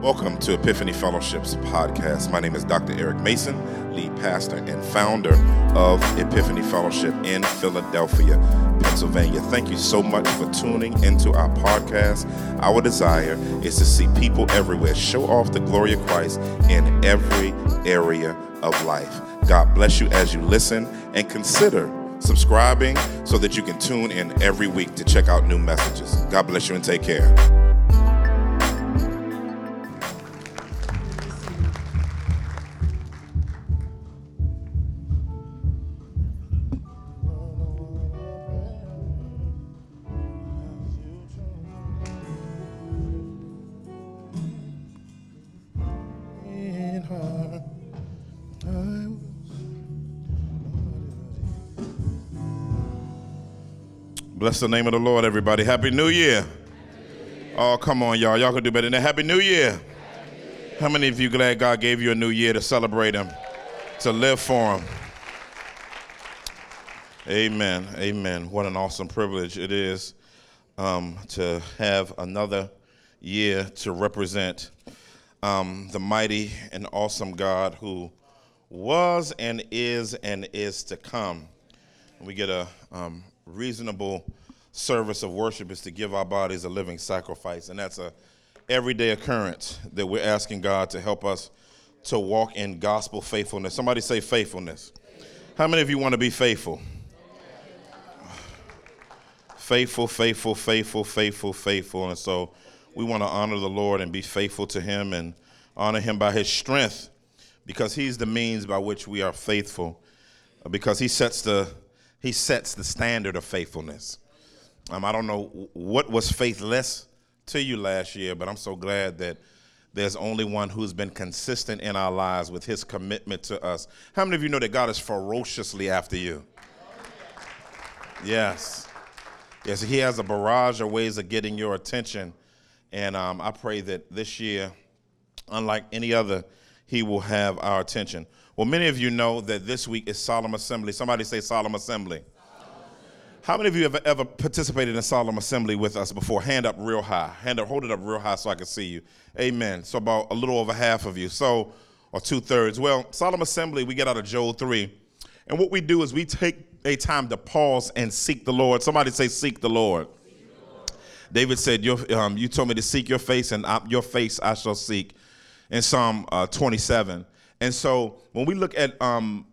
Welcome to Epiphany Fellowship's podcast. My name is Dr. Eric Mason, lead pastor and founder of Epiphany Fellowship in Philadelphia, Pennsylvania. Thank you so much for tuning into our podcast. Our desire is to see people everywhere show off the glory of Christ in every area of life. God bless you as you listen and consider subscribing so that you can tune in every week to check out new messages. God bless you and take care. Bless the name of the Lord, everybody. Happy New Year. Oh, come on, y'all. Y'all can do better than that. Happy New Year. How many of you glad God gave you a new year to celebrate Him, to live for Him? Amen. Amen. What an awesome privilege it is um, to have another year to represent um, the mighty and awesome God who was and is and is to come. We get a um, reasonable service of worship is to give our bodies a living sacrifice, and that's a everyday occurrence that we're asking God to help us to walk in gospel faithfulness. Somebody say faithfulness. How many of you want to be faithful? Faithful, faithful, faithful, faithful, faithful. And so we want to honor the Lord and be faithful to Him and honor Him by His strength because He's the means by which we are faithful, because He sets the he sets the standard of faithfulness. Um, I don't know what was faithless to you last year, but I'm so glad that there's only one who's been consistent in our lives with his commitment to us. How many of you know that God is ferociously after you? Yes. Yes, he has a barrage of ways of getting your attention. And um, I pray that this year, unlike any other, he will have our attention. Well, many of you know that this week is Solemn Assembly. Somebody say Solemn Assembly. How many of you have ever participated in Solemn Assembly with us before? Hand up real high. Hand up, hold it up real high so I can see you. Amen. So about a little over half of you. So, or two thirds. Well, Solemn Assembly, we get out of Joel 3. And what we do is we take a time to pause and seek the Lord. Somebody say, Seek the Lord. David said, um, You told me to seek your face, and I, your face I shall seek. In Psalm uh, 27. And so when we look at um,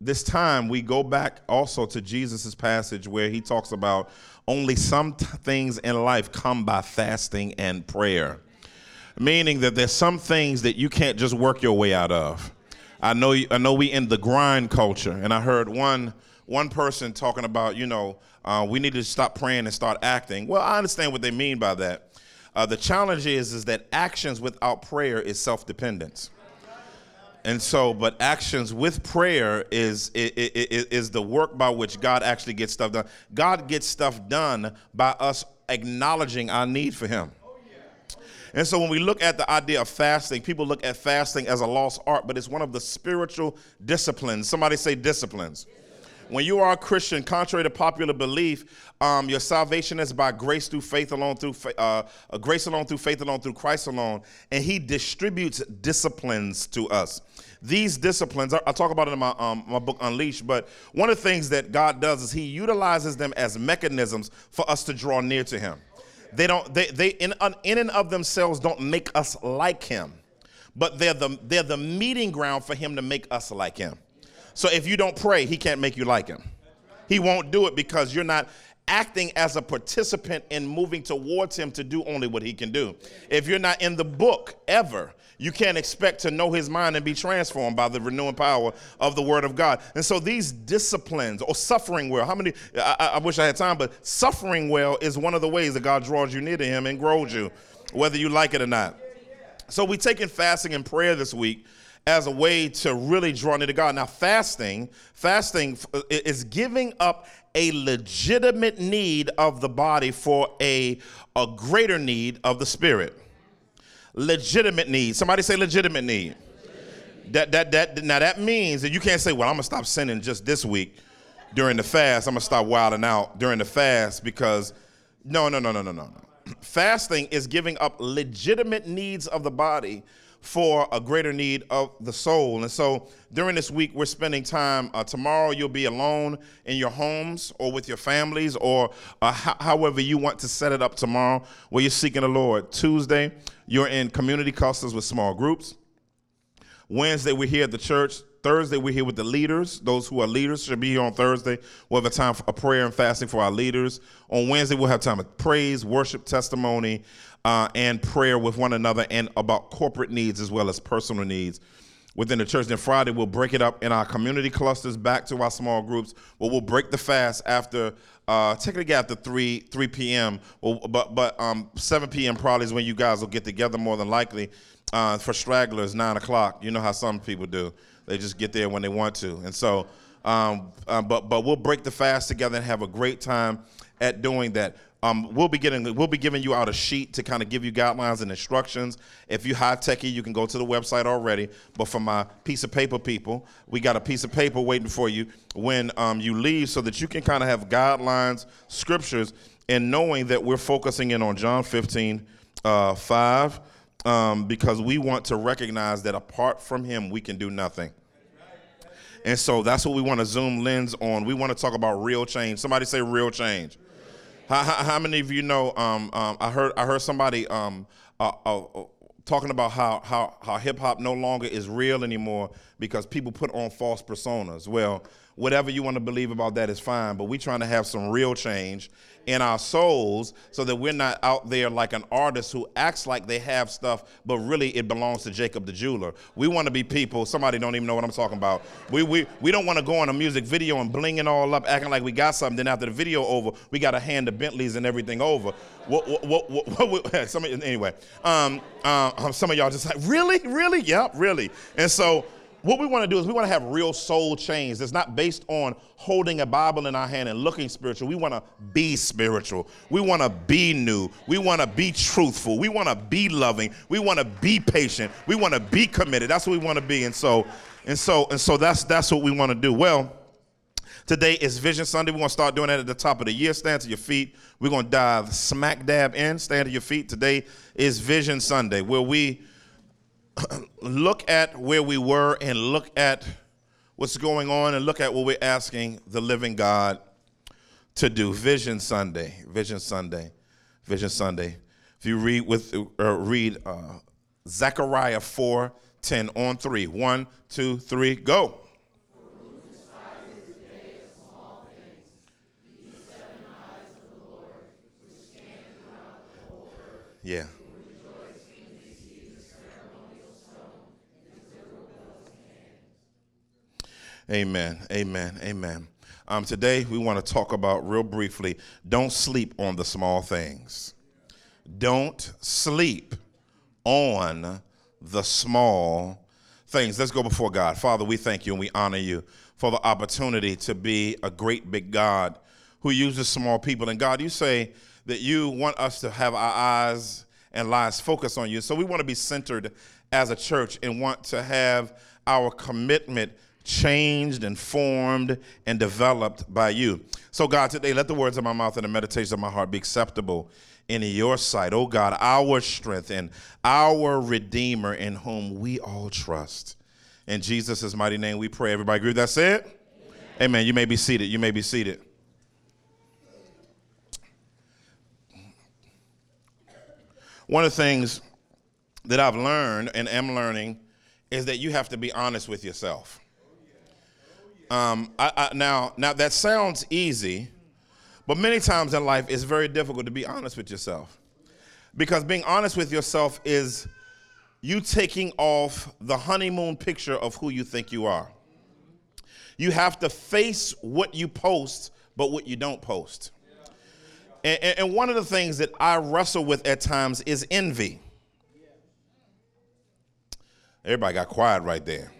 this time, we go back also to Jesus' passage where he talks about only some t- things in life come by fasting and prayer. Meaning that there's some things that you can't just work your way out of. I know, I know we in the grind culture, and I heard one one person talking about, you know, uh, we need to stop praying and start acting. Well, I understand what they mean by that. Uh, the challenge is, is that actions without prayer is self-dependence. And so, but actions with prayer is, is, is the work by which God actually gets stuff done. God gets stuff done by us acknowledging our need for Him. And so when we look at the idea of fasting, people look at fasting as a lost art, but it's one of the spiritual disciplines. Somebody say disciplines. When you are a Christian, contrary to popular belief, um, your salvation is by grace through faith alone, through uh, grace alone, through faith alone, through Christ alone, and He distributes disciplines to us. These disciplines, I, I talk about it in my um, my book Unleashed, but one of the things that God does is He utilizes them as mechanisms for us to draw near to Him. They don't, they, they in, in and of themselves don't make us like Him, but they're the they're the meeting ground for Him to make us like Him. So if you don't pray, he can't make you like him. He won't do it because you're not acting as a participant in moving towards him to do only what he can do. If you're not in the book ever, you can't expect to know his mind and be transformed by the renewing power of the word of God. And so these disciplines or suffering well, how many, I, I wish I had time, but suffering well is one of the ways that God draws you near to him and grows you, whether you like it or not. So we taking fasting and prayer this week as a way to really draw near to God. Now, fasting, fasting uh, is giving up a legitimate need of the body for a, a greater need of the spirit. Legitimate need. Somebody say legitimate need. That, that, that, now that means that you can't say, well, I'm gonna stop sinning just this week during the fast. I'm gonna stop wilding out during the fast because no, no, no, no, no, no, no. fasting is giving up legitimate needs of the body for a greater need of the soul. And so during this week, we're spending time. Uh, tomorrow, you'll be alone in your homes or with your families or uh, h- however you want to set it up tomorrow where you're seeking the Lord. Tuesday, you're in community clusters with small groups. Wednesday, we're here at the church. Thursday, we're here with the leaders. Those who are leaders should be here on Thursday. We'll have a time for a prayer and fasting for our leaders. On Wednesday, we'll have time of praise, worship, testimony, uh, and prayer with one another and about corporate needs as well as personal needs within the church. Then Friday, we'll break it up in our community clusters back to our small groups. But we'll break the fast after, uh, technically after 3 3 p.m. But but um, 7 p.m. probably is when you guys will get together more than likely. Uh, for stragglers, 9 o'clock. You know how some people do. They just get there when they want to. And so, um, uh, but but we'll break the fast together and have a great time at doing that. Um, we'll be getting we'll be giving you out a sheet to kind of give you guidelines and instructions. If you high techy, you can go to the website already. But for my piece of paper people, we got a piece of paper waiting for you when um, you leave, so that you can kind of have guidelines, scriptures, and knowing that we're focusing in on John 15, uh, 5, um, because we want to recognize that apart from Him, we can do nothing. And so that's what we want to zoom lens on. We want to talk about real change. Somebody say real change. How, how, how many of you know? Um, um, I heard I heard somebody um, uh, uh, talking about how how, how hip hop no longer is real anymore because people put on false personas. Well, whatever you want to believe about that is fine, but we're trying to have some real change in our souls so that we're not out there like an artist who acts like they have stuff, but really it belongs to Jacob the jeweler. We want to be people, somebody don't even know what I'm talking about. We, we, we don't want to go on a music video and bling it all up, acting like we got something. Then after the video over, we got to hand the Bentleys and everything over. What, what, what, what, some anyway, um, uh, some of y'all just like, really? Really? Yep, really. And so what we want to do is we want to have real soul change that's not based on holding a Bible in our hand and looking spiritual. We want to be spiritual. We want to be new. We want to be truthful. We want to be loving. We want to be patient. We want to be committed. That's what we want to be. And so, and so, and so that's that's what we want to do. Well, today is Vision Sunday. We're gonna start doing that at the top of the year. Stand to your feet. We're gonna dive smack dab in. Stand to your feet. Today is Vision Sunday, where we look at where we were and look at what's going on and look at what we're asking the living God to do. Vision Sunday, Vision Sunday, Vision Sunday. If you read with uh, read uh, Zechariah 4, 10 on 3. 1, 2, 3, go. Yeah. Amen. Amen. Amen. Um, today, we want to talk about real briefly don't sleep on the small things. Don't sleep on the small things. Let's go before God. Father, we thank you and we honor you for the opportunity to be a great big God who uses small people. And God, you say that you want us to have our eyes and lives focused on you. So we want to be centered as a church and want to have our commitment changed and formed and developed by you. So, God, today let the words of my mouth and the meditations of my heart be acceptable in your sight. Oh, God, our strength and our Redeemer in whom we all trust. In Jesus' mighty name we pray. Everybody agree that's it? Amen. Amen. You may be seated. You may be seated. One of the things that I've learned and am learning is that you have to be honest with yourself. Um, I, I, now, now that sounds easy, but many times in life it's very difficult to be honest with yourself, because being honest with yourself is you taking off the honeymoon picture of who you think you are. You have to face what you post, but what you don't post. And, and one of the things that I wrestle with at times is envy. Everybody got quiet right there.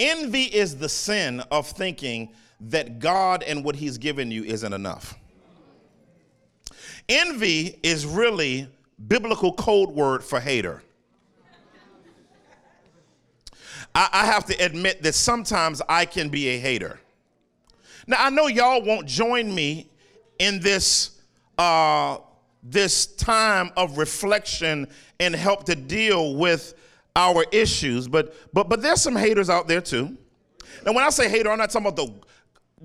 Envy is the sin of thinking that God and what He's given you isn't enough. Envy is really biblical code word for hater. I, I have to admit that sometimes I can be a hater. Now, I know y'all won't join me in this uh, this time of reflection and help to deal with our issues. But but but there's some haters out there too. Now when I say hater, I'm not talking about the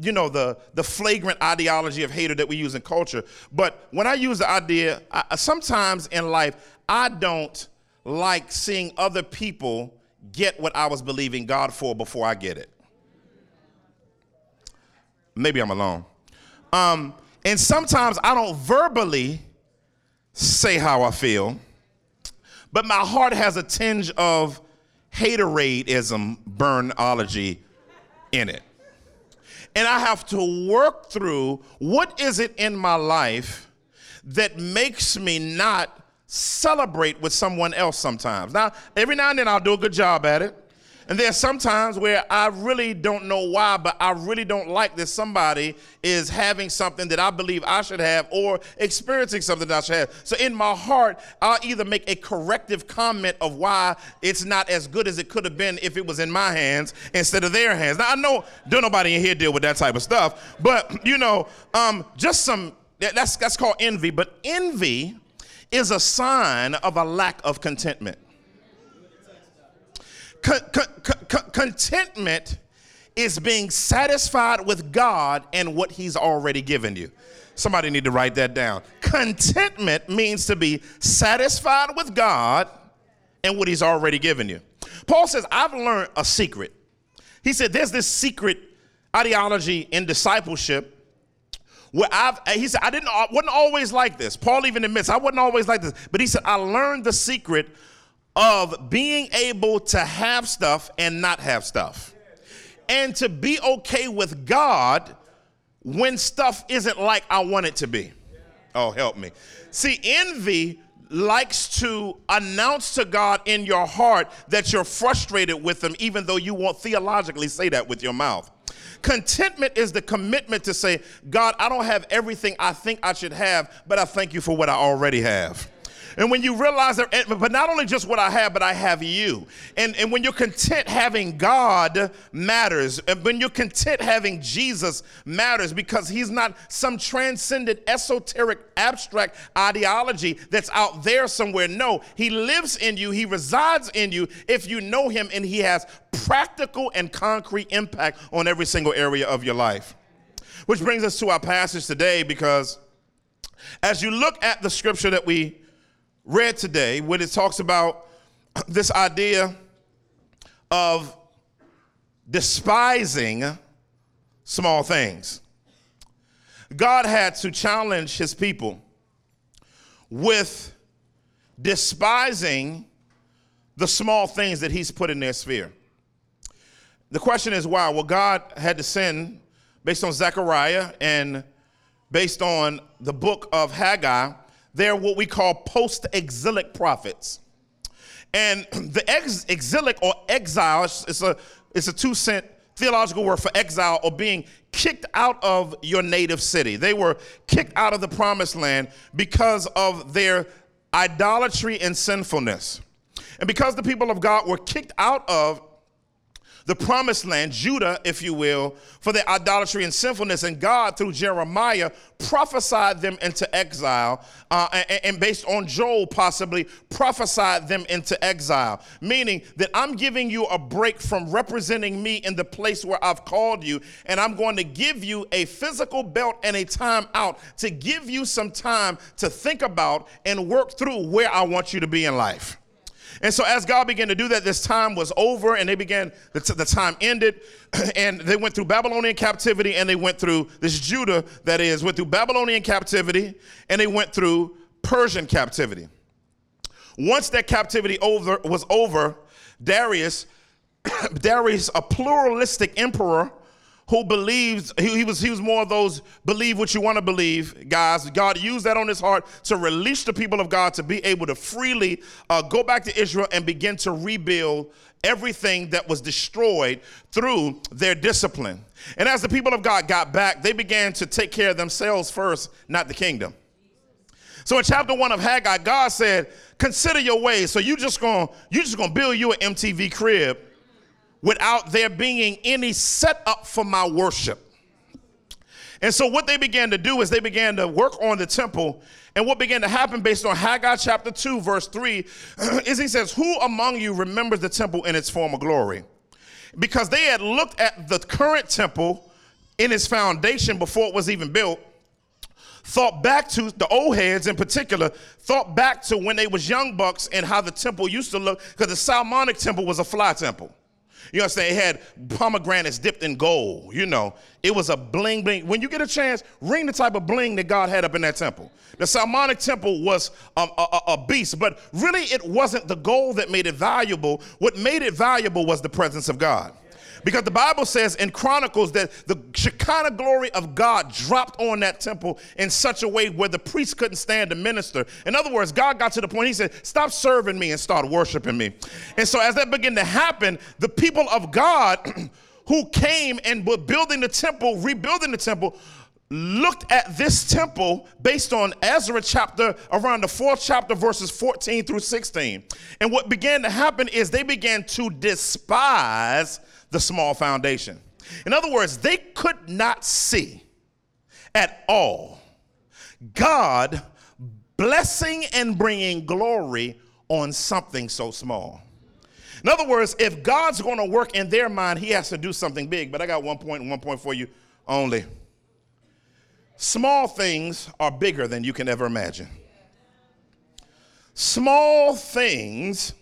you know the the flagrant ideology of hater that we use in culture. But when I use the idea, I, sometimes in life I don't like seeing other people get what I was believing God for before I get it. Maybe I'm alone. Um, and sometimes I don't verbally say how I feel, but my heart has a tinge of hateradeism, burnology in it. And I have to work through what is it in my life that makes me not celebrate with someone else sometimes. Now, every now and then I'll do a good job at it. And there's sometimes where I really don't know why, but I really don't like that somebody is having something that I believe I should have or experiencing something that I should have. So in my heart, I'll either make a corrective comment of why it's not as good as it could have been if it was in my hands instead of their hands. Now I know don't nobody in here deal with that type of stuff, but you know, um, just some that's that's called envy. But envy is a sign of a lack of contentment. Con- con- con- contentment is being satisfied with God and what He's already given you. Somebody need to write that down. Contentment means to be satisfied with God and what He's already given you. Paul says, I've learned a secret. He said, There's this secret ideology in discipleship where I've, uh, he said, I didn't, I wasn't always like this. Paul even admits, I wasn't always like this. But he said, I learned the secret of being able to have stuff and not have stuff. And to be okay with God when stuff isn't like I want it to be. Oh, help me. See, envy likes to announce to God in your heart that you're frustrated with Him, even though you won't theologically say that with your mouth. Contentment is the commitment to say, God, I don't have everything I think I should have, but I thank you for what I already have. And when you realize that, but not only just what I have, but I have you. And, and when you're content having God matters. And when you're content having Jesus matters because he's not some transcendent, esoteric, abstract ideology that's out there somewhere. No, he lives in you, he resides in you if you know him, and he has practical and concrete impact on every single area of your life. Which brings us to our passage today because as you look at the scripture that we read today, when it talks about this idea of despising small things. God had to challenge his people with despising the small things that he's put in their sphere. The question is why? Well, God had to send, based on Zechariah and based on the book of Haggai, they're what we call post exilic prophets. And the ex- exilic or exile is a, it's a two cent theological word for exile or being kicked out of your native city. They were kicked out of the promised land because of their idolatry and sinfulness. And because the people of God were kicked out of the promised land, Judah, if you will, for their idolatry and sinfulness. And God, through Jeremiah, prophesied them into exile, uh, and, and based on Joel, possibly prophesied them into exile. Meaning that I'm giving you a break from representing me in the place where I've called you, and I'm going to give you a physical belt and a time out to give you some time to think about and work through where I want you to be in life. And so, as God began to do that, this time was over, and they began, the, t- the time ended, and they went through Babylonian captivity, and they went through this Judah, that is, went through Babylonian captivity, and they went through Persian captivity. Once that captivity over, was over, Darius, Darius, a pluralistic emperor, who believes he, he, was he was more of those believe what you want to believe guys. God used that on his heart to release the people of god to be able to freely uh, go back to israel and begin to rebuild everything that was destroyed through their discipline. And as the people of god got back they began to take care of themselves first not the kingdom. So in chapter one of haggai god said consider your ways. So you just gonna you just gonna build you an mtv crib without there being any setup for my worship. And so what they began to do is they began to work on the temple. And what began to happen based on Haggai chapter 2, verse 3, is he says, Who among you remembers the temple in its former glory? Because they had looked at the current temple in its foundation before it was even built thought back to the old heads in particular thought back to when they was young bucks and how the temple used to look because the Solomonic temple was a fly temple. You saying? It had pomegranates dipped in gold. You know, it was a bling bling. When you get a chance, ring the type of bling that God had up in that temple. The Solomonic temple was a, a, a beast, but really it wasn't the gold that made it valuable. What made it valuable was the presence of God. Because the Bible says in Chronicles that the Shekinah glory of God dropped on that temple in such a way where the priest couldn't stand to minister. In other words, God got to the point, He said, Stop serving me and start worshiping me. And so as that began to happen, the people of God who came and were building the temple, rebuilding the temple, looked at this temple based on Ezra chapter, around the fourth chapter, verses 14 through 16. And what began to happen is they began to despise the small foundation. In other words, they could not see at all God blessing and bringing glory on something so small. In other words, if God's going to work in their mind, he has to do something big. But I got one point and one point for you only. Small things are bigger than you can ever imagine. Small things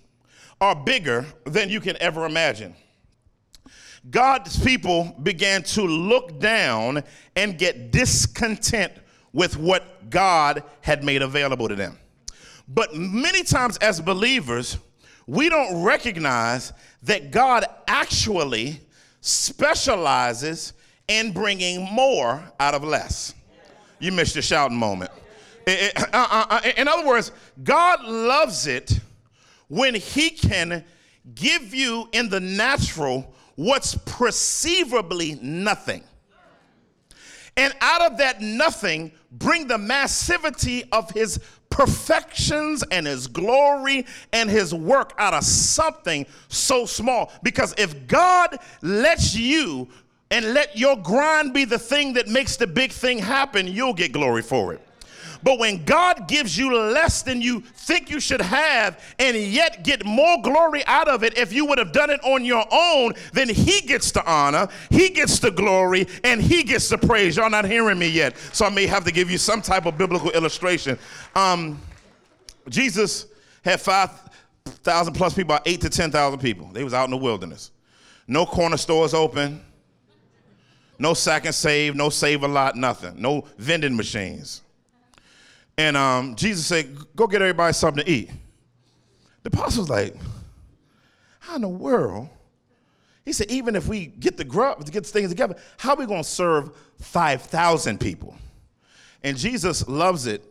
are bigger than you can ever imagine. God's people began to look down and get discontent with what God had made available to them. But many times, as believers, we don't recognize that God actually specializes in bringing more out of less. You missed your shouting moment. Uh, uh, uh, in other words, God loves it when He can give you in the natural what's perceivably nothing. And out of that nothing, bring the massivity of his perfections and his glory and his work out of something so small. Because if God lets you and let your grind be the thing that makes the big thing happen, you'll get glory for it. But when God gives you less than you think you should have and yet get more glory out of it, if you would have done it on your own, then He gets the honor, He gets the glory, and He gets the praise. Y'all not hearing me yet, so I may have to give you some type of biblical illustration. Um, Jesus had 5,000 plus people, about 8 to 10,000 people. They was out in the wilderness. No corner stores open. No second save, no Save-A-Lot, nothing. No vending machines. And um, Jesus said, Go get everybody something to eat. The apostles like, How in the world? He said, Even if we get the grub, to get the things together, how are we going to serve 5,000 people? And Jesus loves it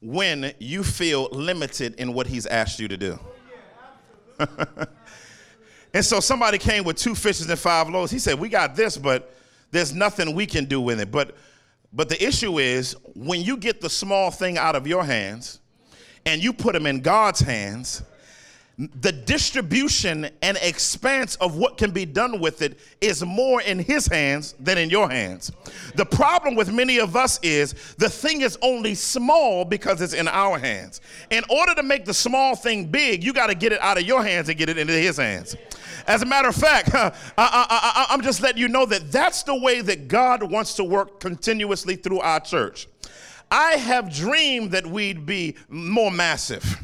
when you feel limited in what he's asked you to do. and so somebody came with two fishes and five loaves. He said, We got this, but there's nothing we can do with it. But but the issue is when you get the small thing out of your hands and you put them in God's hands, the distribution and expanse of what can be done with it is more in his hands than in your hands. The problem with many of us is the thing is only small because it's in our hands. In order to make the small thing big, you got to get it out of your hands and get it into his hands. As a matter of fact, I, am just letting you know that that's the way that God wants to work continuously through our church. I have dreamed that we'd be more massive,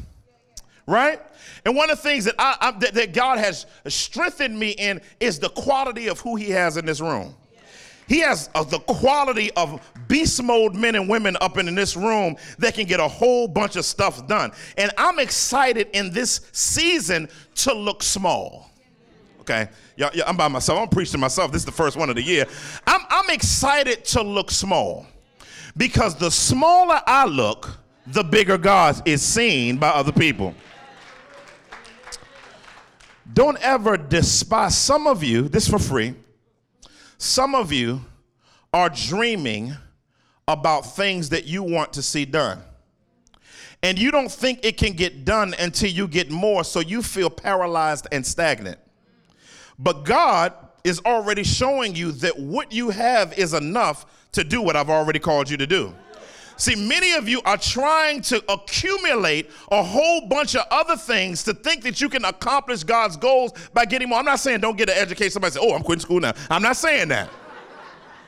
right? And one of the things that, I, I, that, that God has strengthened me in is the quality of who He has in this room. He has uh, the quality of beast mode men and women up in this room that can get a whole bunch of stuff done. And I'm excited in this season to look small. Okay, y'all, y'all, I'm by myself. I'm preaching myself. This is the first one of the year. I'm, I'm excited to look small because the smaller I look, the bigger God is seen by other people. Don't ever despise. Some of you, this for free, some of you are dreaming about things that you want to see done. And you don't think it can get done until you get more, so you feel paralyzed and stagnant. But God is already showing you that what you have is enough to do what I've already called you to do. See, many of you are trying to accumulate a whole bunch of other things to think that you can accomplish God's goals by getting more. I'm not saying don't get an education. Somebody say, oh, I'm quitting school now. I'm not saying that.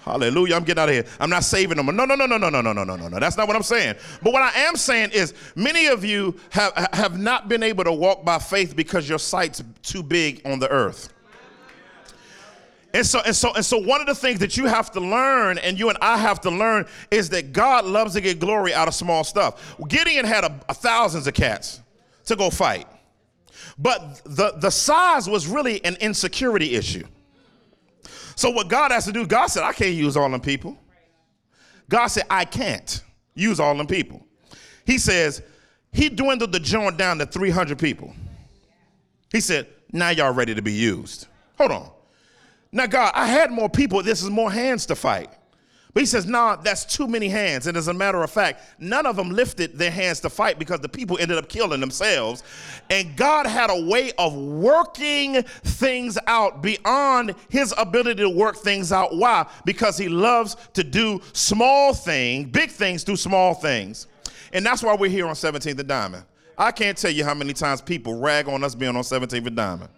Hallelujah. I'm getting out of here. I'm not saving them. No, no, no, no, no, no, no, no, no, no, no. That's not what I'm saying. But what I am saying is many of you have, have not been able to walk by faith because your sight's too big on the earth. And so, and so, and so, one of the things that you have to learn, and you and I have to learn, is that God loves to get glory out of small stuff. Gideon had a, a thousands of cats to go fight, but the, the size was really an insecurity issue. So, what God has to do, God said, I can't use all them people. God said, I can't use all them people. He says, He dwindled the joint down to 300 people. He said, Now y'all ready to be used. Hold on. Now, God, I had more people. This is more hands to fight. But he says, nah, that's too many hands. And as a matter of fact, none of them lifted their hands to fight because the people ended up killing themselves. And God had a way of working things out beyond his ability to work things out. Why? Because he loves to do small things, big things through small things. And that's why we're here on 17th and Diamond. I can't tell you how many times people rag on us being on 17th and Diamond.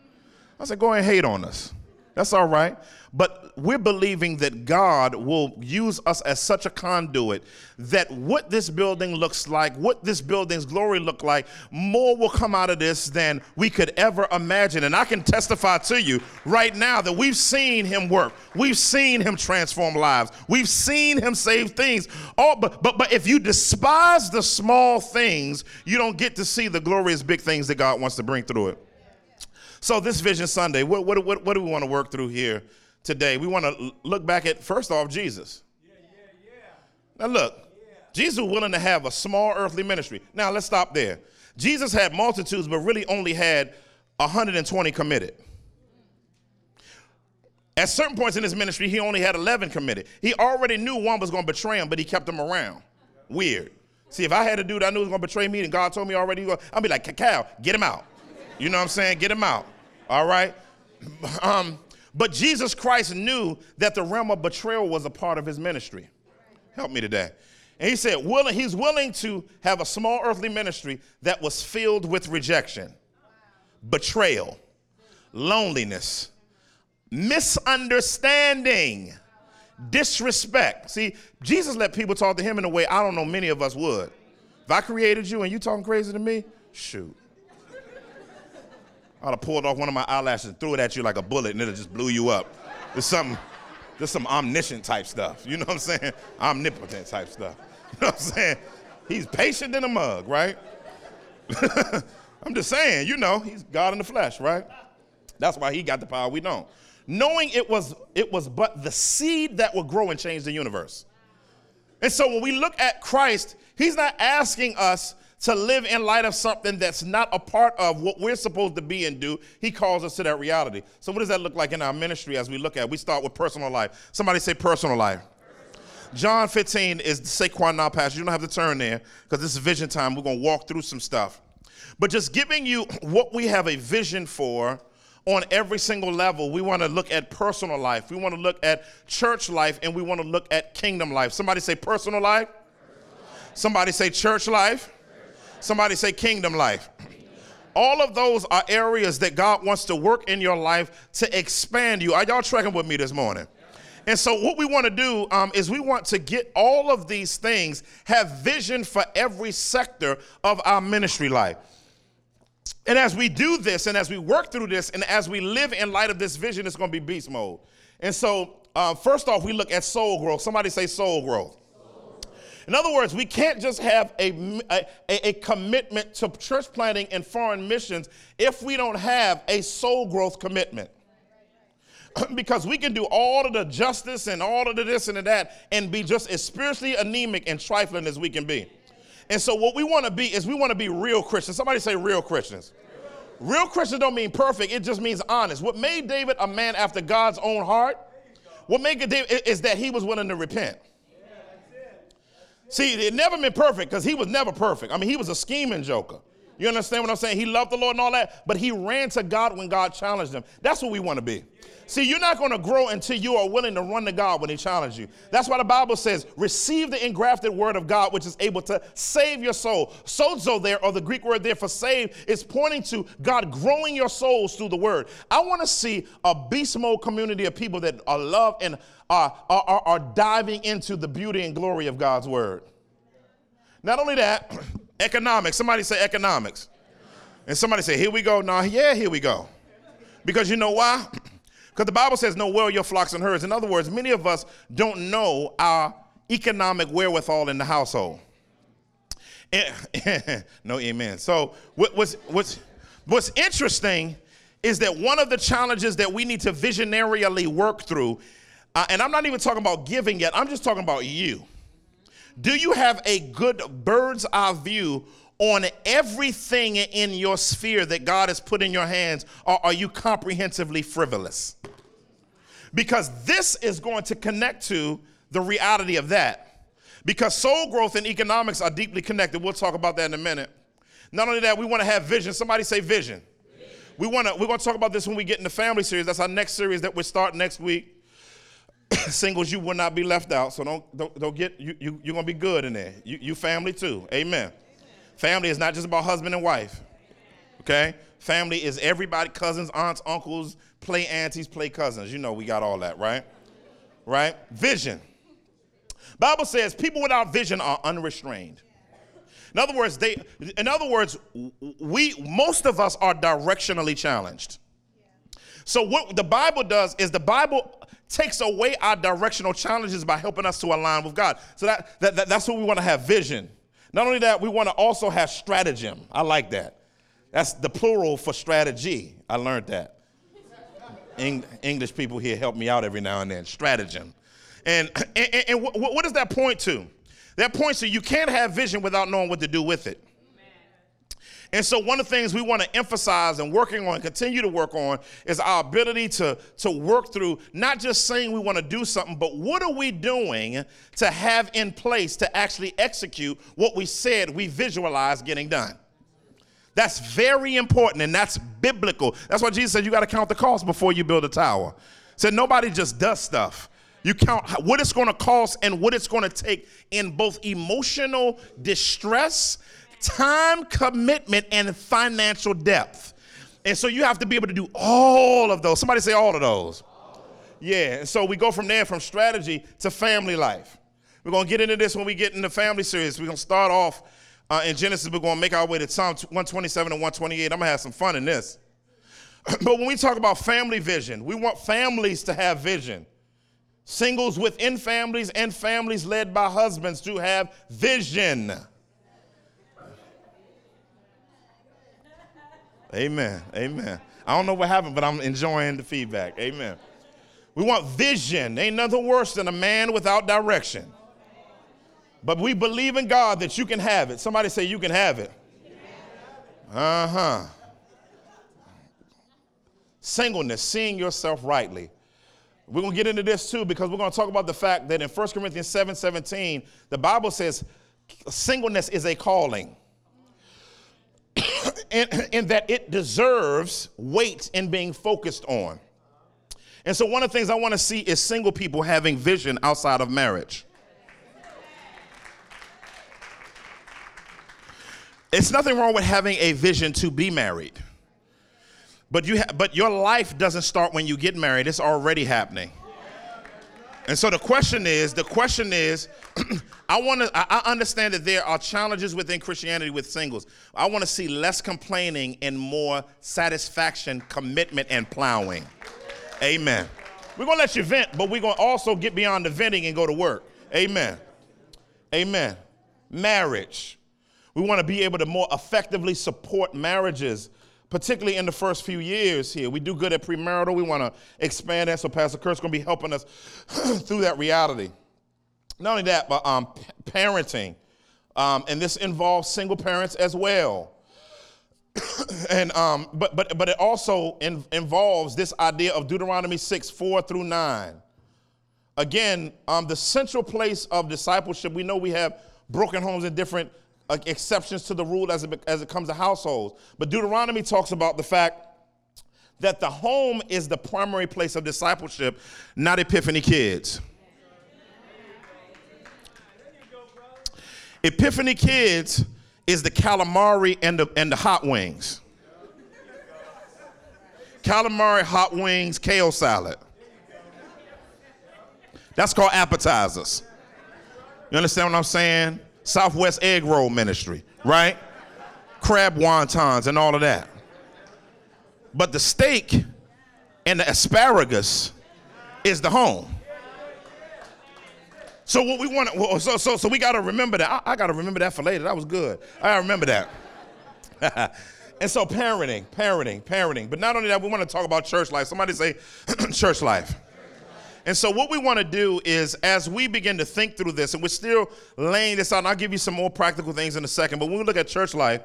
I said, go and hate on us. That's all right. But we're believing that God will use us as such a conduit that what this building looks like, what this building's glory look like, more will come out of this than we could ever imagine. And I can testify to you right now that we've seen him work. We've seen him transform lives. We've seen him save things. Oh, but but but if you despise the small things, you don't get to see the glorious big things that God wants to bring through it. So this Vision Sunday, what, what, what, what do we want to work through here today? We want to look back at, first off, Jesus. Yeah, yeah, yeah. Now look, Jesus was willing to have a small earthly ministry. Now let's stop there. Jesus had multitudes, but really only had 120 committed. At certain points in his ministry, he only had 11 committed. He already knew one was going to betray him, but he kept them around. Weird. See, if I had a dude I knew was going to betray me and God told me already, I'd be like, Cacao, get him out. You know what I'm saying? Get him out. All right? Um, but Jesus Christ knew that the realm of betrayal was a part of his ministry. Help me today. And he said, willing, he's willing to have a small earthly ministry that was filled with rejection, betrayal, loneliness, misunderstanding, disrespect. See, Jesus let people talk to him in a way I don't know many of us would. If I created you and you talking crazy to me, shoot. I'd have pulled off one of my eyelashes and threw it at you like a bullet and it'll just blew you up. There's something, there's some omniscient type stuff. You know what I'm saying? Omnipotent type stuff. You know what I'm saying? He's patient in a mug, right? I'm just saying, you know, he's God in the flesh, right? That's why he got the power we don't. Knowing it was it was but the seed that would grow and change the universe. And so when we look at Christ, he's not asking us to live in light of something that's not a part of what we're supposed to be and do. He calls us to that reality. So, what does that look like in our ministry as we look at? We start with personal life. Somebody say personal life. John 15 is the sine qua non passage. You don't have to turn there because this is vision time. We're going to walk through some stuff. But just giving you what we have a vision for on every single level. We want to look at personal life, we want to look at church life, and we want to look at kingdom life. Somebody say personal life. Somebody say church life. Somebody say kingdom life. All of those are areas that God wants to work in your life to expand you. Are y'all tracking with me this morning? And so, what we want to do um, is we want to get all of these things, have vision for every sector of our ministry life. And as we do this, and as we work through this, and as we live in light of this vision, it's going to be beast mode. And so, uh, first off, we look at soul growth. Somebody say soul growth. In other words, we can't just have a, a, a, commitment to church planting and foreign missions if we don't have a soul growth commitment. because we can do all of the justice and all of the this and the that and be just as spiritually anemic and trifling as we can be. And so, what we want to be is we want to be real Christians. Somebody say real Christians. Real Christians don't mean perfect, it just means honest. What made David a man after God's own heart, what made David is that he was willing to repent. See, it never been perfect because he was never perfect. I mean, he was a scheming joker. You understand what I'm saying? He loved the Lord and all that, but he ran to God when God challenged him. That's what we want to be. See, you're not going to grow until you are willing to run to God when He challenges you. That's why the Bible says, receive the engrafted word of God, which is able to save your soul. Sozo there, or the Greek word there for save, is pointing to God growing your souls through the word. I want to see a beast mode community of people that are love and are, are, are diving into the beauty and glory of God's word. Not only that, economics. Somebody say economics. And somebody say, here we go. Nah, yeah, here we go. Because you know why? Because the Bible says, know well your flocks and herds. In other words, many of us don't know our economic wherewithal in the household. Eh, no amen. So what's, what's, what's interesting is that one of the challenges that we need to visionarily work through, uh, and I'm not even talking about giving yet, I'm just talking about you. Do you have a good bird's eye view on everything in your sphere that God has put in your hands, or are you comprehensively frivolous? Because this is going to connect to the reality of that. Because soul growth and economics are deeply connected. We'll talk about that in a minute. Not only that, we want to have vision. Somebody say vision. vision. We want to we're going to talk about this when we get in the family series. That's our next series that we start next week. Singles, you will not be left out. So don't don't, don't get you, you you're gonna be good in there. You you family too. Amen. Family is not just about husband and wife. Okay? Family is everybody, cousins, aunts, uncles, play aunties, play cousins. You know we got all that, right? Right? Vision. Bible says people without vision are unrestrained. In other words, they in other words, we most of us are directionally challenged. So what the Bible does is the Bible takes away our directional challenges by helping us to align with God. So that, that, that that's what we want to have vision. Not only that, we want to also have stratagem. I like that. That's the plural for strategy. I learned that. English people here help me out every now and then. Stratagem. And, and, and what does that point to? That points to you can't have vision without knowing what to do with it. And so, one of the things we want to emphasize and working on, continue to work on, is our ability to, to work through not just saying we want to do something, but what are we doing to have in place to actually execute what we said we visualized getting done? That's very important and that's biblical. That's why Jesus said you got to count the cost before you build a tower. Said nobody just does stuff. You count what it's going to cost and what it's going to take in both emotional distress time commitment and financial depth. And so you have to be able to do all of those. Somebody say all of those. Yeah, and so we go from there from strategy to family life. We're going to get into this when we get in the family series. We're going to start off uh, in Genesis. We're going to make our way to Psalm 127 and 128. I'm going to have some fun in this. but when we talk about family vision, we want families to have vision. Singles within families and families led by husbands to have vision. Amen. Amen. I don't know what happened, but I'm enjoying the feedback. Amen. We want vision. Ain't nothing worse than a man without direction. But we believe in God that you can have it. Somebody say you can have it. Uh huh. Singleness, seeing yourself rightly. We're going to get into this too because we're going to talk about the fact that in 1 Corinthians 7 17, the Bible says singleness is a calling and, that it deserves weight in being focused on. And so, one of the things I want to see is single people having vision outside of marriage. It's nothing wrong with having a vision to be married. But you ha- but your life doesn't start when you get married. It's already happening. And so the question is, the question is, I want to. I understand that there are challenges within Christianity with singles. I want to see less complaining and more satisfaction, commitment, and plowing. Amen. We're gonna let you vent, but we're gonna also get beyond the venting and go to work. Amen. Amen. Marriage. We want to be able to more effectively support marriages particularly in the first few years here. We do good at premarital. We want to expand that, so Pastor Kurt's going to be helping us through that reality. Not only that, but um, parenting. Um, and this involves single parents as well. and um, but but but it also in, involves this idea of Deuteronomy 6, 4 through 9. Again, um, the central place of discipleship, we know we have broken homes in different exceptions to the rule as it, as it comes to households. But Deuteronomy talks about the fact that the home is the primary place of discipleship, not Epiphany kids. Epiphany kids is the calamari and the, and the hot wings. Calamari, hot wings, kale salad. That's called appetizers. You understand what I'm saying? Southwest Egg Roll Ministry, right? Crab wontons and all of that. But the steak and the asparagus is the home. So what we want to, so, so, so we got to remember that. I, I got to remember that for later. That was good. I remember that. and so parenting, parenting, parenting. But not only that, we want to talk about church life. Somebody say church life. And so, what we want to do is, as we begin to think through this, and we're still laying this out, and I'll give you some more practical things in a second, but when we look at church life,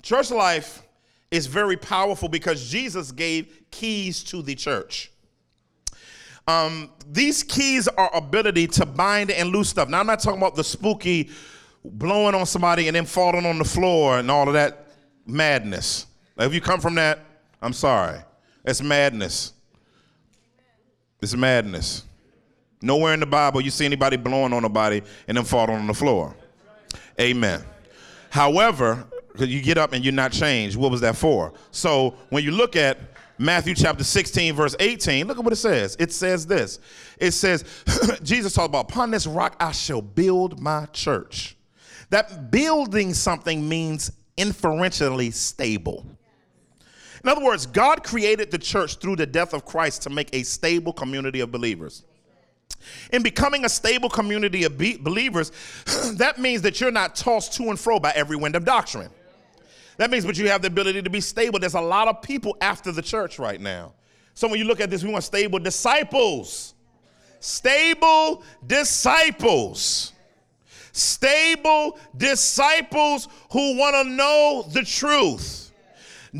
church life is very powerful because Jesus gave keys to the church. Um, these keys are ability to bind and loose stuff. Now, I'm not talking about the spooky blowing on somebody and then falling on the floor and all of that madness. If you come from that, I'm sorry. It's madness. It's madness. Nowhere in the Bible you see anybody blowing on nobody and then falling on the floor. Amen. However, you get up and you're not changed. What was that for? So when you look at Matthew chapter 16, verse 18, look at what it says. It says this. It says, Jesus talked about, upon this rock I shall build my church. That building something means inferentially stable. In other words, God created the church through the death of Christ to make a stable community of believers. In becoming a stable community of be- believers, that means that you're not tossed to and fro by every wind of doctrine. That means, but you have the ability to be stable. There's a lot of people after the church right now. So when you look at this, we want stable disciples. Stable disciples. Stable disciples who want to know the truth.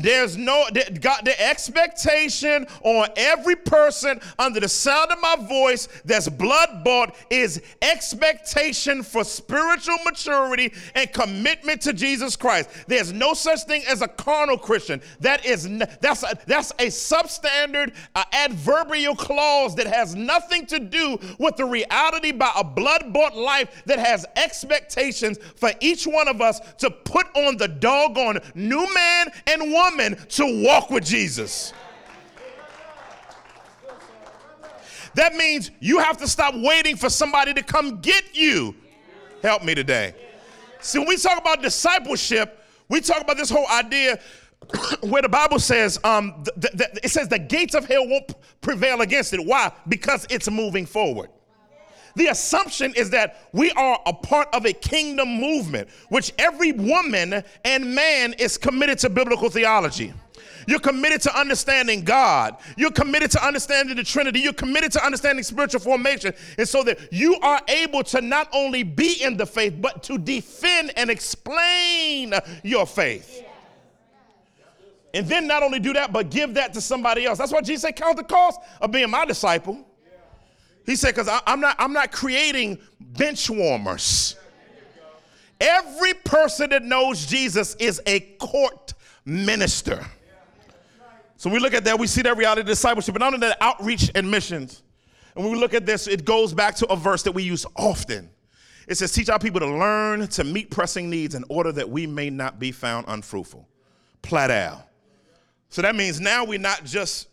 There's no the expectation on every person under the sound of my voice that's blood bought is expectation for spiritual maturity and commitment to Jesus Christ. There's no such thing as a carnal Christian. That is that's a, that's a substandard adverbial clause that has nothing to do with the reality by a blood bought life that has expectations for each one of us to put on the doggone new man and woman to walk with Jesus. That means you have to stop waiting for somebody to come get you. Help me today. See, when we talk about discipleship, we talk about this whole idea where the Bible says, um, th- th- it says the gates of hell won't prevail against it. Why? Because it's moving forward. The assumption is that we are a part of a kingdom movement, which every woman and man is committed to biblical theology. You're committed to understanding God. You're committed to understanding the Trinity. You're committed to understanding spiritual formation. And so that you are able to not only be in the faith, but to defend and explain your faith. And then not only do that, but give that to somebody else. That's why Jesus said, Count the cost of being my disciple. He said, because I'm not, I'm not creating bench warmers. Every person that knows Jesus is a court minister. So we look at that, we see that reality of discipleship, but not only that, outreach and missions. And when we look at this, it goes back to a verse that we use often. It says, Teach our people to learn to meet pressing needs in order that we may not be found unfruitful. Platal. So that means now we're not just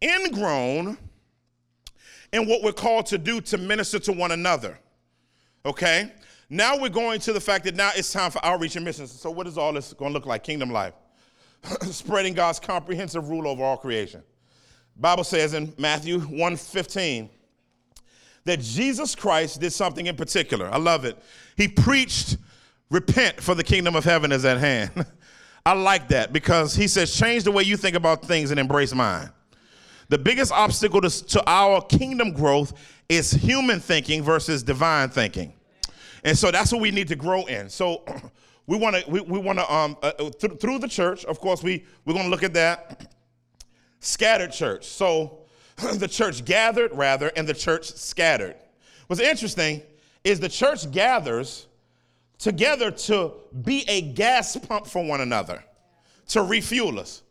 ingrown, and what we're called to do to minister to one another. Okay? Now we're going to the fact that now it's time for outreach and missions. So, what is all this going to look like? Kingdom life. Spreading God's comprehensive rule over all creation. Bible says in Matthew 1:15 that Jesus Christ did something in particular. I love it. He preached, repent for the kingdom of heaven is at hand. I like that because he says, change the way you think about things and embrace mine. The biggest obstacle to, to our kingdom growth is human thinking versus divine thinking. And so that's what we need to grow in. So we want to we, we want to um uh, uh, th- through the church, of course we we're going to look at that scattered church. So the church gathered rather and the church scattered. What's interesting is the church gathers together to be a gas pump for one another, to refuel us.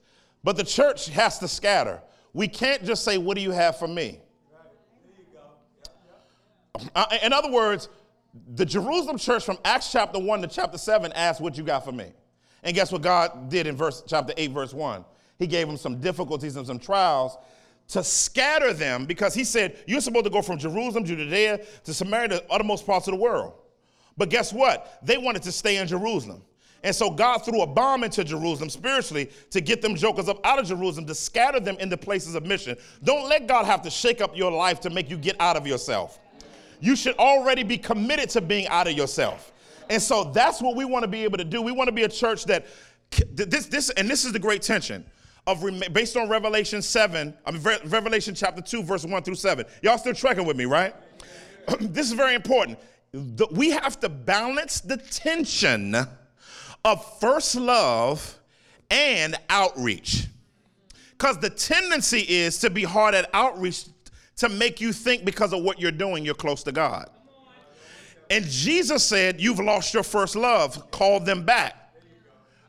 But the church has to scatter. We can't just say, What do you have for me? Uh, in other words, the Jerusalem church from Acts chapter 1 to chapter 7 asked, What you got for me? And guess what God did in verse chapter 8, verse 1? He gave them some difficulties and some trials to scatter them because he said, You're supposed to go from Jerusalem, to Judea, to Samaria, the uttermost parts of the world. But guess what? They wanted to stay in Jerusalem. And so God threw a bomb into Jerusalem spiritually to get them jokers up out of Jerusalem, to scatter them in the places of mission. Don't let God have to shake up your life to make you get out of yourself. You should already be committed to being out of yourself. And so that's what we want to be able to do. We want to be a church that this this and this is the great tension of based on Revelation 7, I mean Revelation chapter 2 verse 1 through 7. Y'all still tracking with me, right? this is very important. We have to balance the tension of first love and outreach. Because the tendency is to be hard at outreach to make you think because of what you're doing, you're close to God. And Jesus said, You've lost your first love, call them back.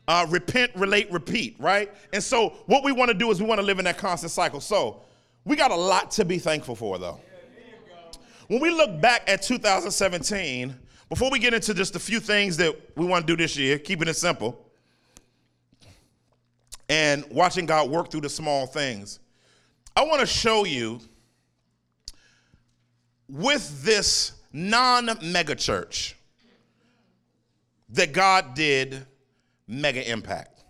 Uh, repent, relate, repeat, right? And so, what we want to do is we want to live in that constant cycle. So, we got a lot to be thankful for, though. When we look back at 2017, before we get into just a few things that we want to do this year, keeping it simple, and watching God work through the small things, I want to show you with this non mega church that God did mega impact.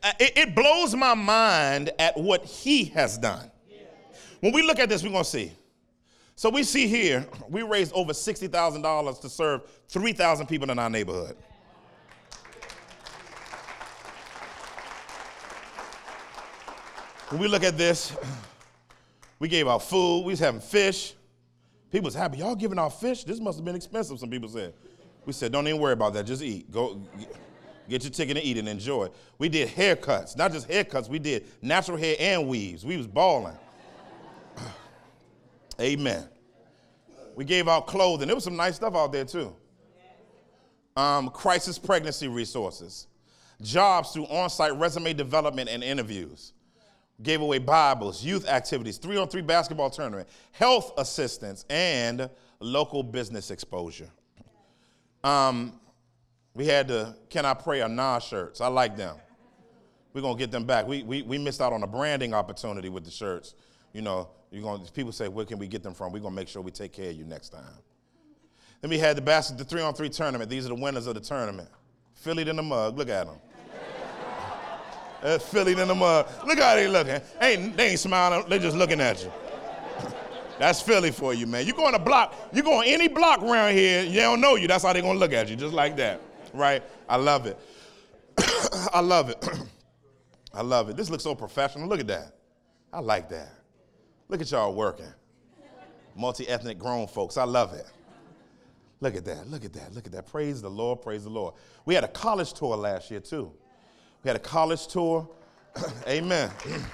Uh, it, it blows my mind at what he has done. When we look at this, we're going to see. So we see here, we raised over $60,000 to serve 3,000 people in our neighborhood. When we look at this, we gave out food, we was having fish. People was happy. Y'all giving out fish? This must have been expensive, some people said. We said, don't even worry about that. Just eat. Go get your ticket and eat and enjoy. We did haircuts, not just haircuts. We did natural hair and weaves. We was balling. Amen. We gave out clothing. There was some nice stuff out there too. Um, crisis pregnancy resources, jobs through on-site resume development and interviews. Gave away Bibles, youth activities, three-on-three basketball tournament, health assistance, and local business exposure. Um, we had the Can I Pray or Nah shirts. I like them. We're going to get them back. We, we, we missed out on a branding opportunity with the shirts. You know, you're going people say, where can we get them from? We're going to make sure we take care of you next time. Then we had the basket, the three on three tournament. These are the winners of the tournament. Philly in the mug. Look at them. That's uh, Philly in the mug. Look how they looking. Ain't, they ain't smiling. They're just looking at you. That's Philly for you, man. You go on a block, you go on any block around here, they don't know you. That's how they're gonna look at you, just like that. Right? I love it. I love it. I love it. This looks so professional. Look at that. I like that. Look at y'all working. Multi-ethnic grown folks. I love it. Look at that. Look at that. Look at that. Praise the Lord. Praise the Lord. We had a college tour last year too. We had a college tour. Amen.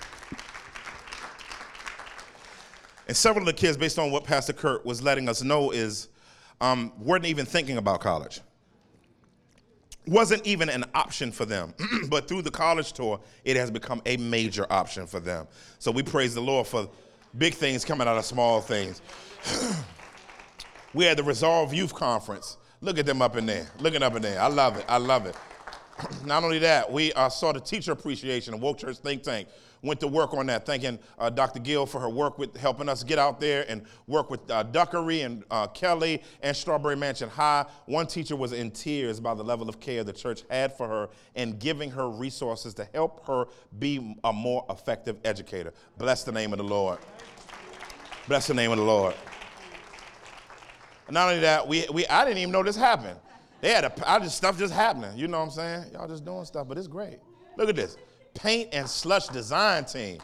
And several of the kids, based on what Pastor Kurt was letting us know, is um, weren't even thinking about college. Wasn't even an option for them. but through the college tour, it has become a major option for them. So we praise the Lord for big things coming out of small things. we had the Resolve Youth Conference. Look at them up in there. Looking up in there. I love it. I love it. Not only that, we uh, saw the teacher appreciation of Woke Church Think Tank went to work on that, thanking uh, Dr. Gill for her work with helping us get out there and work with uh, Duckrey and uh, Kelly and Strawberry Mansion High. One teacher was in tears by the level of care the church had for her and giving her resources to help her be a more effective educator. Bless the name of the Lord. Bless the name of the Lord. Not only that, we, we I didn't even know this happened. They had a, I just stuff just happening. You know what I'm saying? Y'all just doing stuff, but it's great. Look at this paint and slush design team.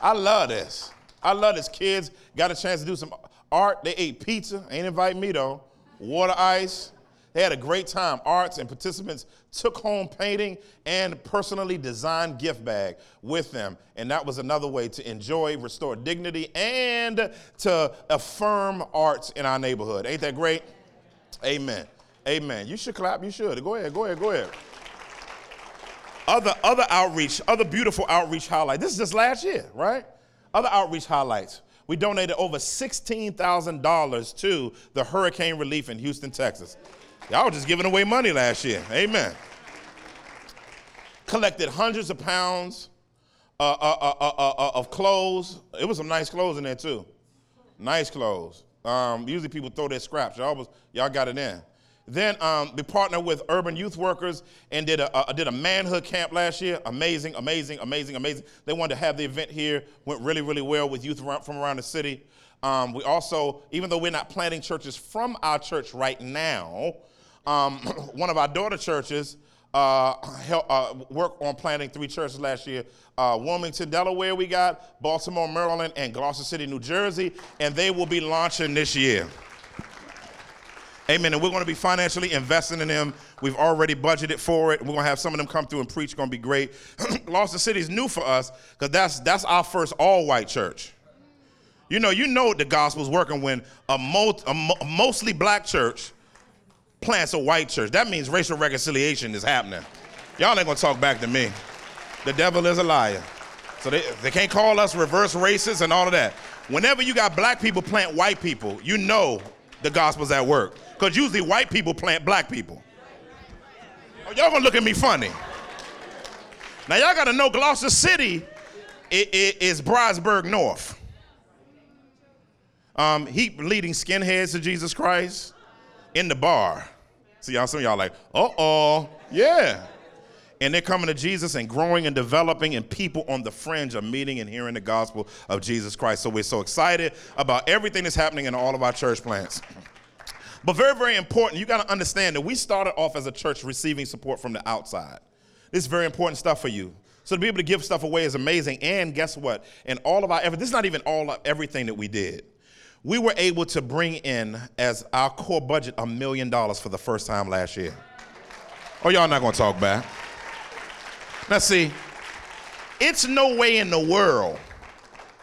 I love this. I love this. Kids got a chance to do some art. They ate pizza. Ain't invite me though. Water ice, They had a great time. Arts and participants took home painting and personally designed gift bag with them. And that was another way to enjoy, restore dignity, and to affirm arts in our neighborhood. Ain't that great? Amen. Amen. You should clap. You should. Go ahead. Go ahead. Go ahead. Other, other outreach, other beautiful outreach highlights. This is just last year, right? Other outreach highlights. We donated over $16,000 to the hurricane relief in Houston, Texas. Y'all just giving away money last year. Amen. Collected hundreds of pounds uh, uh, uh, of clothes. It was some nice clothes in there, too. Nice clothes. Um, usually people throw their scraps. Y'all, was, y'all got it in. Then um, we partnered with urban youth workers and did a, a, did a manhood camp last year. Amazing, amazing, amazing, amazing. They wanted to have the event here. Went really, really well with youth from around the city. Um, we also, even though we're not planting churches from our church right now, um, one of our daughter churches uh, uh, worked on planting three churches last year. Uh, Wilmington, Delaware, we got Baltimore, Maryland, and Gloucester City, New Jersey, and they will be launching this year. Amen. And we're going to be financially investing in them. We've already budgeted for it. We're going to have some of them come through and preach. It's going to be great. Gloucester City is new for us because that's that's our first all-white church. You know, you know the gospel's working when a, a, a mostly black church plants a white church. That means racial reconciliation is happening. Y'all ain't gonna talk back to me. The devil is a liar. So they, they can't call us reverse racists and all of that. Whenever you got black people plant white people, you know the gospel's at work. Because usually white people plant black people. Oh, y'all gonna look at me funny. Now y'all gotta know Gloucester City is Bridesburg North. Um, he leading skinheads to Jesus Christ in the bar. See, y'all, some of y'all like, uh oh, yeah. And they're coming to Jesus and growing and developing, and people on the fringe are meeting and hearing the gospel of Jesus Christ. So we're so excited about everything that's happening in all of our church plants. But very, very important, you got to understand that we started off as a church receiving support from the outside. This is very important stuff for you. So to be able to give stuff away is amazing. And guess what? In all of our effort, this is not even all of everything that we did we were able to bring in as our core budget a million dollars for the first time last year. Oh, y'all not gonna talk back. Now, see, it's no way in the world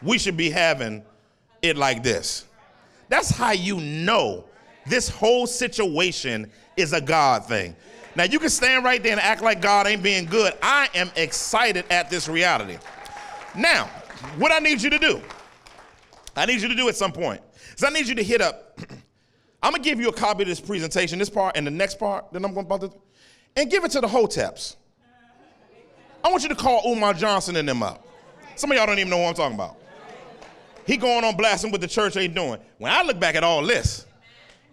we should be having it like this. That's how you know this whole situation is a God thing. Now, you can stand right there and act like God ain't being good. I am excited at this reality. Now, what I need you to do, I need you to do at some point so I need you to hit up. I'm gonna give you a copy of this presentation, this part, and the next part that I'm going to, and give it to the hoteps. I want you to call Umar Johnson and them up. Some of y'all don't even know what I'm talking about. He going on blasting what the church ain't doing. When I look back at all this,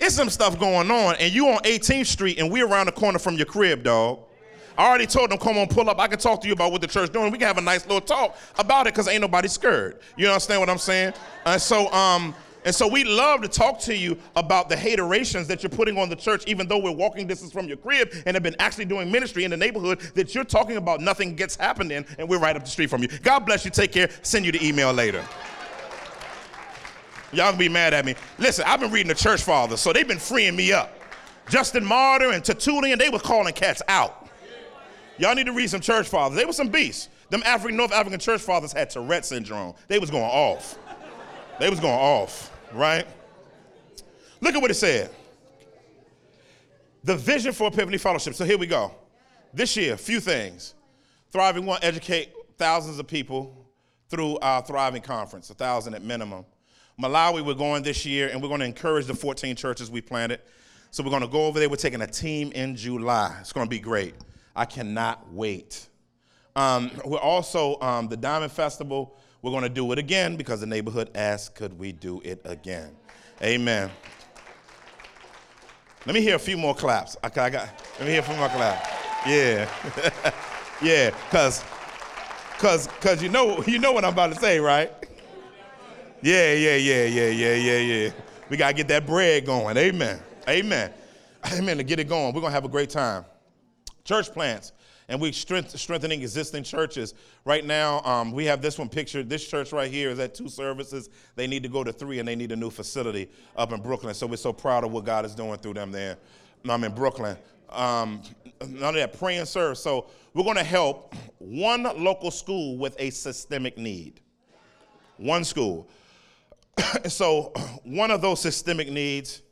it's some stuff going on, and you on 18th Street, and we around the corner from your crib, dog. I already told them, come on, pull up. I can talk to you about what the church doing. We can have a nice little talk about it, because ain't nobody scared. You understand what I'm saying? And so, um, and so we love to talk to you about the haterations that you're putting on the church, even though we're walking distance from your crib and have been actually doing ministry in the neighborhood that you're talking about nothing gets happening and we're right up the street from you. God bless you. Take care. Send you the email later. Y'all can be mad at me. Listen, I've been reading the church fathers, so they've been freeing me up. Justin Martyr and Tertullian, they were calling cats out. Y'all need to read some church fathers. They were some beasts. Them African, North African church fathers had Tourette syndrome. They was going off. They was going off, right? Look at what it said. The vision for Epiphany Fellowship. So here we go. This year, a few things. Thriving One, educate thousands of people through our Thriving Conference, a thousand at minimum. Malawi, we're going this year, and we're going to encourage the 14 churches we planted. So we're going to go over there. We're taking a team in July. It's going to be great. I cannot wait. Um, we're also um, the Diamond Festival. We're going to do it again because the neighborhood asked, could we do it again? Amen. Let me hear a few more claps. I, I got, let me hear a few more claps. Yeah. yeah, because cause, cause you know you know what I'm about to say, right? Yeah, yeah, yeah, yeah, yeah, yeah, yeah. We gotta get that bread going. Amen. Amen. Amen. To get it going. We're gonna have a great time. Church plants and we're strengthening existing churches. Right now, um, we have this one pictured. This church right here is at two services. They need to go to three, and they need a new facility up in Brooklyn. So we're so proud of what God is doing through them there. I'm in Brooklyn. Um, none of that. Pray and serve. So we're going to help one local school with a systemic need. One school. so one of those systemic needs,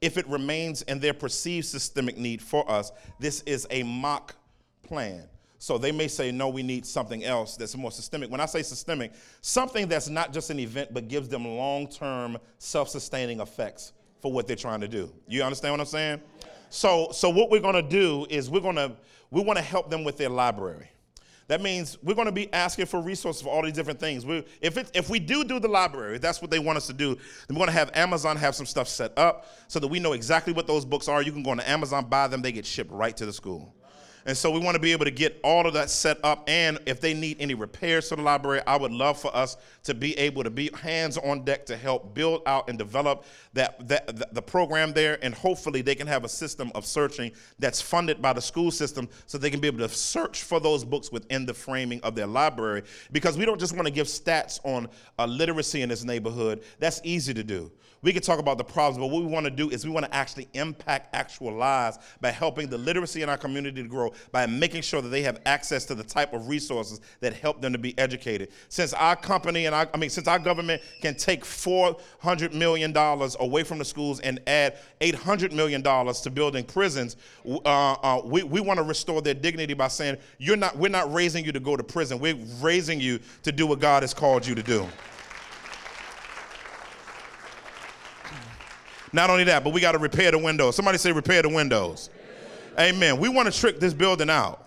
if it remains in their perceived systemic need for us, this is a mock plan. So they may say, no, we need something else that's more systemic. When I say systemic, something that's not just an event, but gives them long term self sustaining effects for what they're trying to do. You understand what I'm saying? So, so what we're going to do is we're going to we want to help them with their library. That means we're going to be asking for resources for all these different things. We, if, it, if we do do the library, that's what they want us to do, then we're going to have Amazon have some stuff set up so that we know exactly what those books are. You can go on Amazon, buy them, they get shipped right to the school. And so we want to be able to get all of that set up. And if they need any repairs to the library, I would love for us to be able to be hands on deck to help build out and develop that, that the program there. And hopefully they can have a system of searching that's funded by the school system so they can be able to search for those books within the framing of their library. Because we don't just want to give stats on uh, literacy in this neighborhood. That's easy to do. We can talk about the problems, but what we want to do is we want to actually impact actual lives by helping the literacy in our community to grow, by making sure that they have access to the type of resources that help them to be educated. Since our company and our, I mean, since our government can take $400 million away from the schools and add $800 million to building prisons, uh, uh, we, we want to restore their dignity by saying, you're not, we're not raising you to go to prison. We're raising you to do what God has called you to do. Not only that, but we got to repair the windows. Somebody say, repair the windows. Amen. We want to trick this building out.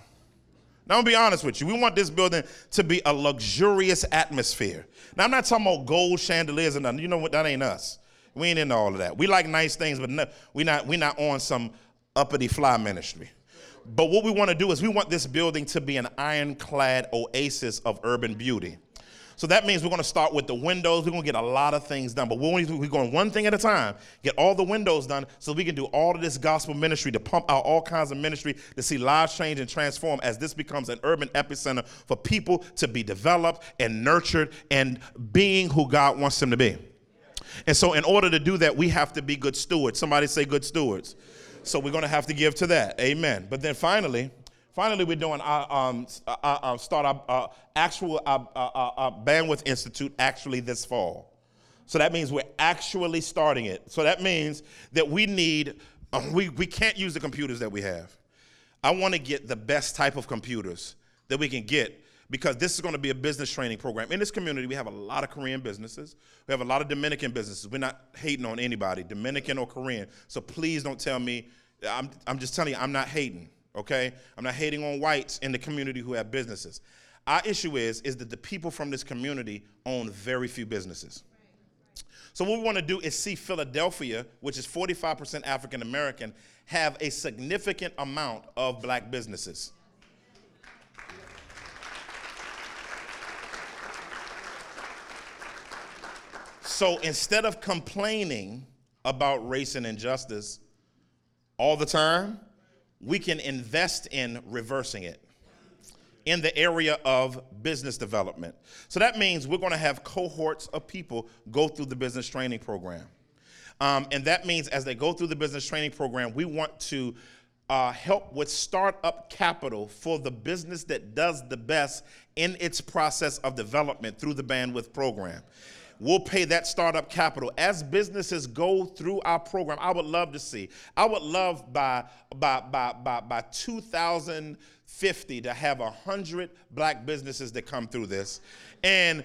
Now, I'm gonna be honest with you. We want this building to be a luxurious atmosphere. Now, I'm not talking about gold chandeliers and nothing. You know what? That ain't us. We ain't into all of that. We like nice things, but no, we not we not on some uppity fly ministry. But what we want to do is we want this building to be an ironclad oasis of urban beauty. So that means we're going to start with the windows. We're going to get a lot of things done. But we're going one thing at a time, get all the windows done so we can do all of this gospel ministry to pump out all kinds of ministry to see lives change and transform as this becomes an urban epicenter for people to be developed and nurtured and being who God wants them to be. And so, in order to do that, we have to be good stewards. Somebody say good stewards. So, we're going to have to give to that. Amen. But then finally, Finally, we're doing our, um, our, uh, our uh, uh, start our, actual bandwidth institute actually this fall. So that means we're actually starting it. So that means that we need um, we, we can't use the computers that we have. I want to get the best type of computers that we can get because this is going to be a business training program. In this community, we have a lot of Korean businesses. We have a lot of Dominican businesses. We're not hating on anybody, Dominican or Korean. So please don't tell me, I'm, I'm just telling you, I'm not hating okay? I'm not hating on whites in the community who have businesses. Our issue is, is that the people from this community own very few businesses. So what we want to do is see Philadelphia, which is 45% African American, have a significant amount of black businesses. So instead of complaining about race and injustice all the time, we can invest in reversing it in the area of business development. So that means we're going to have cohorts of people go through the business training program. Um, and that means as they go through the business training program, we want to uh, help with startup capital for the business that does the best in its process of development through the bandwidth program we'll pay that startup capital. As businesses go through our program, I would love to see. I would love by by by by, by 2050 to have a hundred black businesses that come through this, and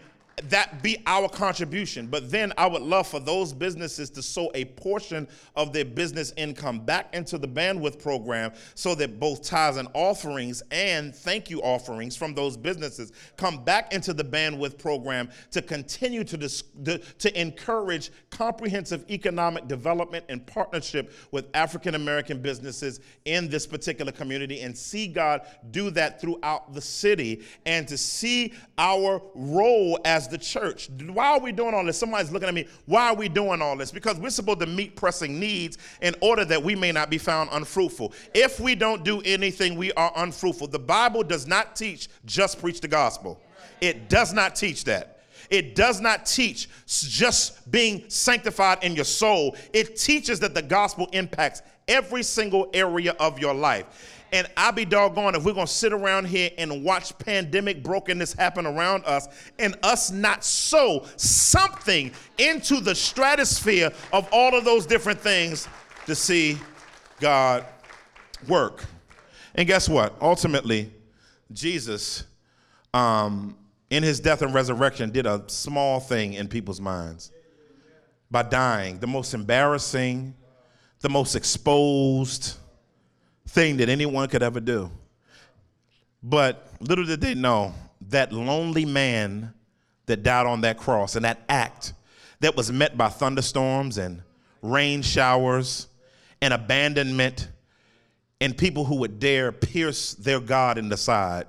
that be our contribution. But then I would love for those businesses to sow a portion of their business income back into the bandwidth program so that both tithes and offerings and thank you offerings from those businesses come back into the bandwidth program to continue to, to encourage comprehensive economic development and partnership with African American businesses in this particular community and see God do that throughout the city and to see our role as the church. Why are we doing all this? Somebody's looking at me. Why are we doing all this? Because we're supposed to meet pressing needs in order that we may not be found unfruitful. If we don't do anything, we are unfruitful. The Bible does not teach just preach the gospel, it does not teach that. It does not teach just being sanctified in your soul. It teaches that the gospel impacts every single area of your life. And I'll be doggone if we're going to sit around here and watch pandemic brokenness happen around us and us not sow something into the stratosphere of all of those different things to see God work. And guess what? Ultimately, Jesus, um, in his death and resurrection, did a small thing in people's minds by dying, the most embarrassing, the most exposed thing that anyone could ever do. But little did they know that lonely man that died on that cross and that act that was met by thunderstorms and rain showers and abandonment and people who would dare pierce their God in the side.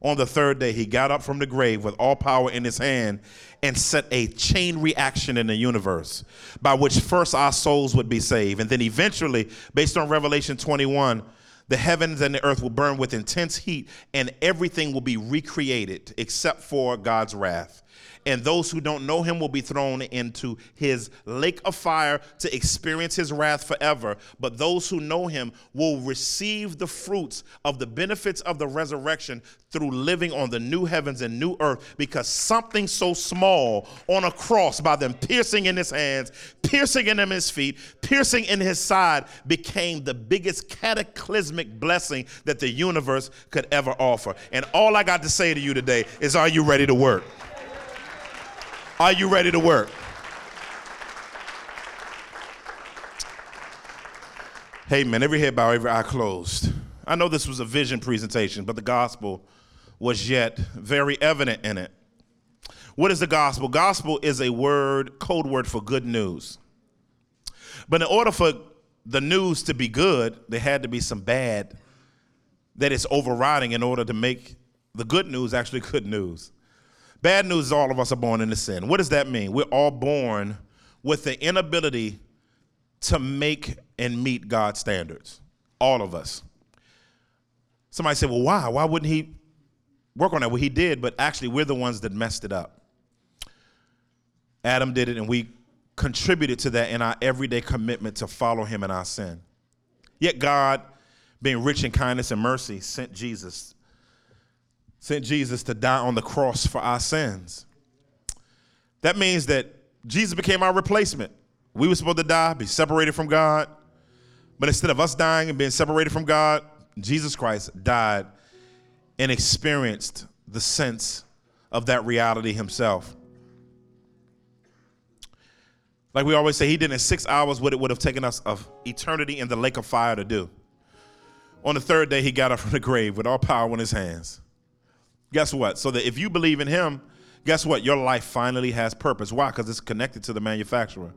On the third day, he got up from the grave with all power in his hand and set a chain reaction in the universe by which first our souls would be saved. And then eventually, based on Revelation 21, the heavens and the earth will burn with intense heat and everything will be recreated except for God's wrath and those who don't know him will be thrown into his lake of fire to experience his wrath forever. But those who know him will receive the fruits of the benefits of the resurrection through living on the new heavens and new earth because something so small on a cross by them piercing in his hands, piercing in his feet, piercing in his side became the biggest cataclysmic blessing that the universe could ever offer. And all I got to say to you today is, are you ready to work? Are you ready to work? Hey, man, every head bow, every eye closed. I know this was a vision presentation, but the gospel was yet very evident in it. What is the gospel? Gospel is a word, code word for good news. But in order for the news to be good, there had to be some bad that is overriding in order to make the good news actually good news. Bad news is all of us are born into sin. What does that mean? We're all born with the inability to make and meet God's standards. All of us. Somebody said, well, why? Why wouldn't he work on that? Well, he did, but actually, we're the ones that messed it up. Adam did it, and we contributed to that in our everyday commitment to follow him in our sin. Yet, God, being rich in kindness and mercy, sent Jesus sent Jesus to die on the cross for our sins. That means that Jesus became our replacement. We were supposed to die, be separated from God. But instead of us dying and being separated from God, Jesus Christ died and experienced the sense of that reality himself. Like we always say, he did in six hours what it would have taken us of eternity in the lake of fire to do. On the third day, he got up from the grave with all power in his hands. Guess what? So that if you believe in him, guess what? Your life finally has purpose. Why? Because it's connected to the manufacturer.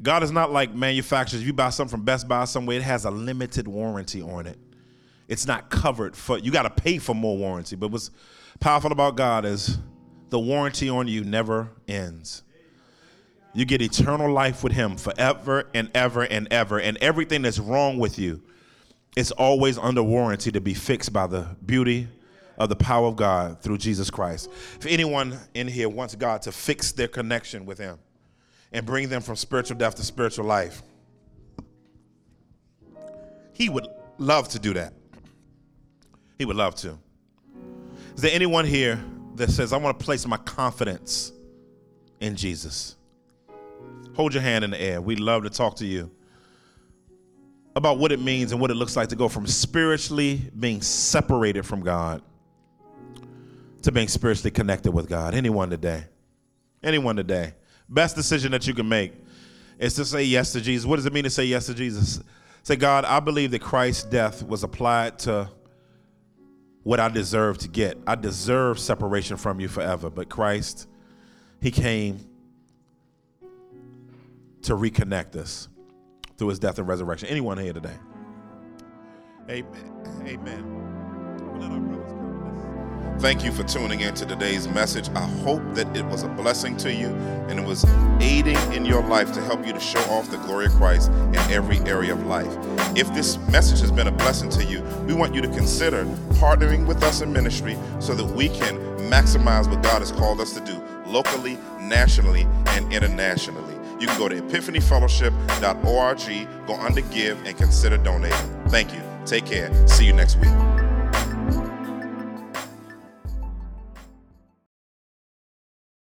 God is not like manufacturers. If you buy something from Best Buy somewhere, it has a limited warranty on it. It's not covered for you got to pay for more warranty. But what's powerful about God is the warranty on you never ends. You get eternal life with him forever and ever and ever. And everything that's wrong with you it's always under warranty to be fixed by the beauty of the power of God through Jesus Christ. If anyone in here wants God to fix their connection with Him and bring them from spiritual death to spiritual life, He would love to do that. He would love to. Is there anyone here that says, I want to place my confidence in Jesus? Hold your hand in the air. We'd love to talk to you about what it means and what it looks like to go from spiritually being separated from God to being spiritually connected with God. Anyone today? Anyone today? Best decision that you can make is to say yes to Jesus. What does it mean to say yes to Jesus? Say, God, I believe that Christ's death was applied to what I deserve to get. I deserve separation from you forever, but Christ, He came to reconnect us through his death and resurrection. Anyone here today? Amen. Amen. Thank you for tuning in to today's message. I hope that it was a blessing to you and it was aiding in your life to help you to show off the glory of Christ in every area of life. If this message has been a blessing to you, we want you to consider partnering with us in ministry so that we can maximize what God has called us to do locally, nationally, and internationally. You can go to epiphanyfellowship.org, go under give, and consider donating. Thank you. Take care. See you next week.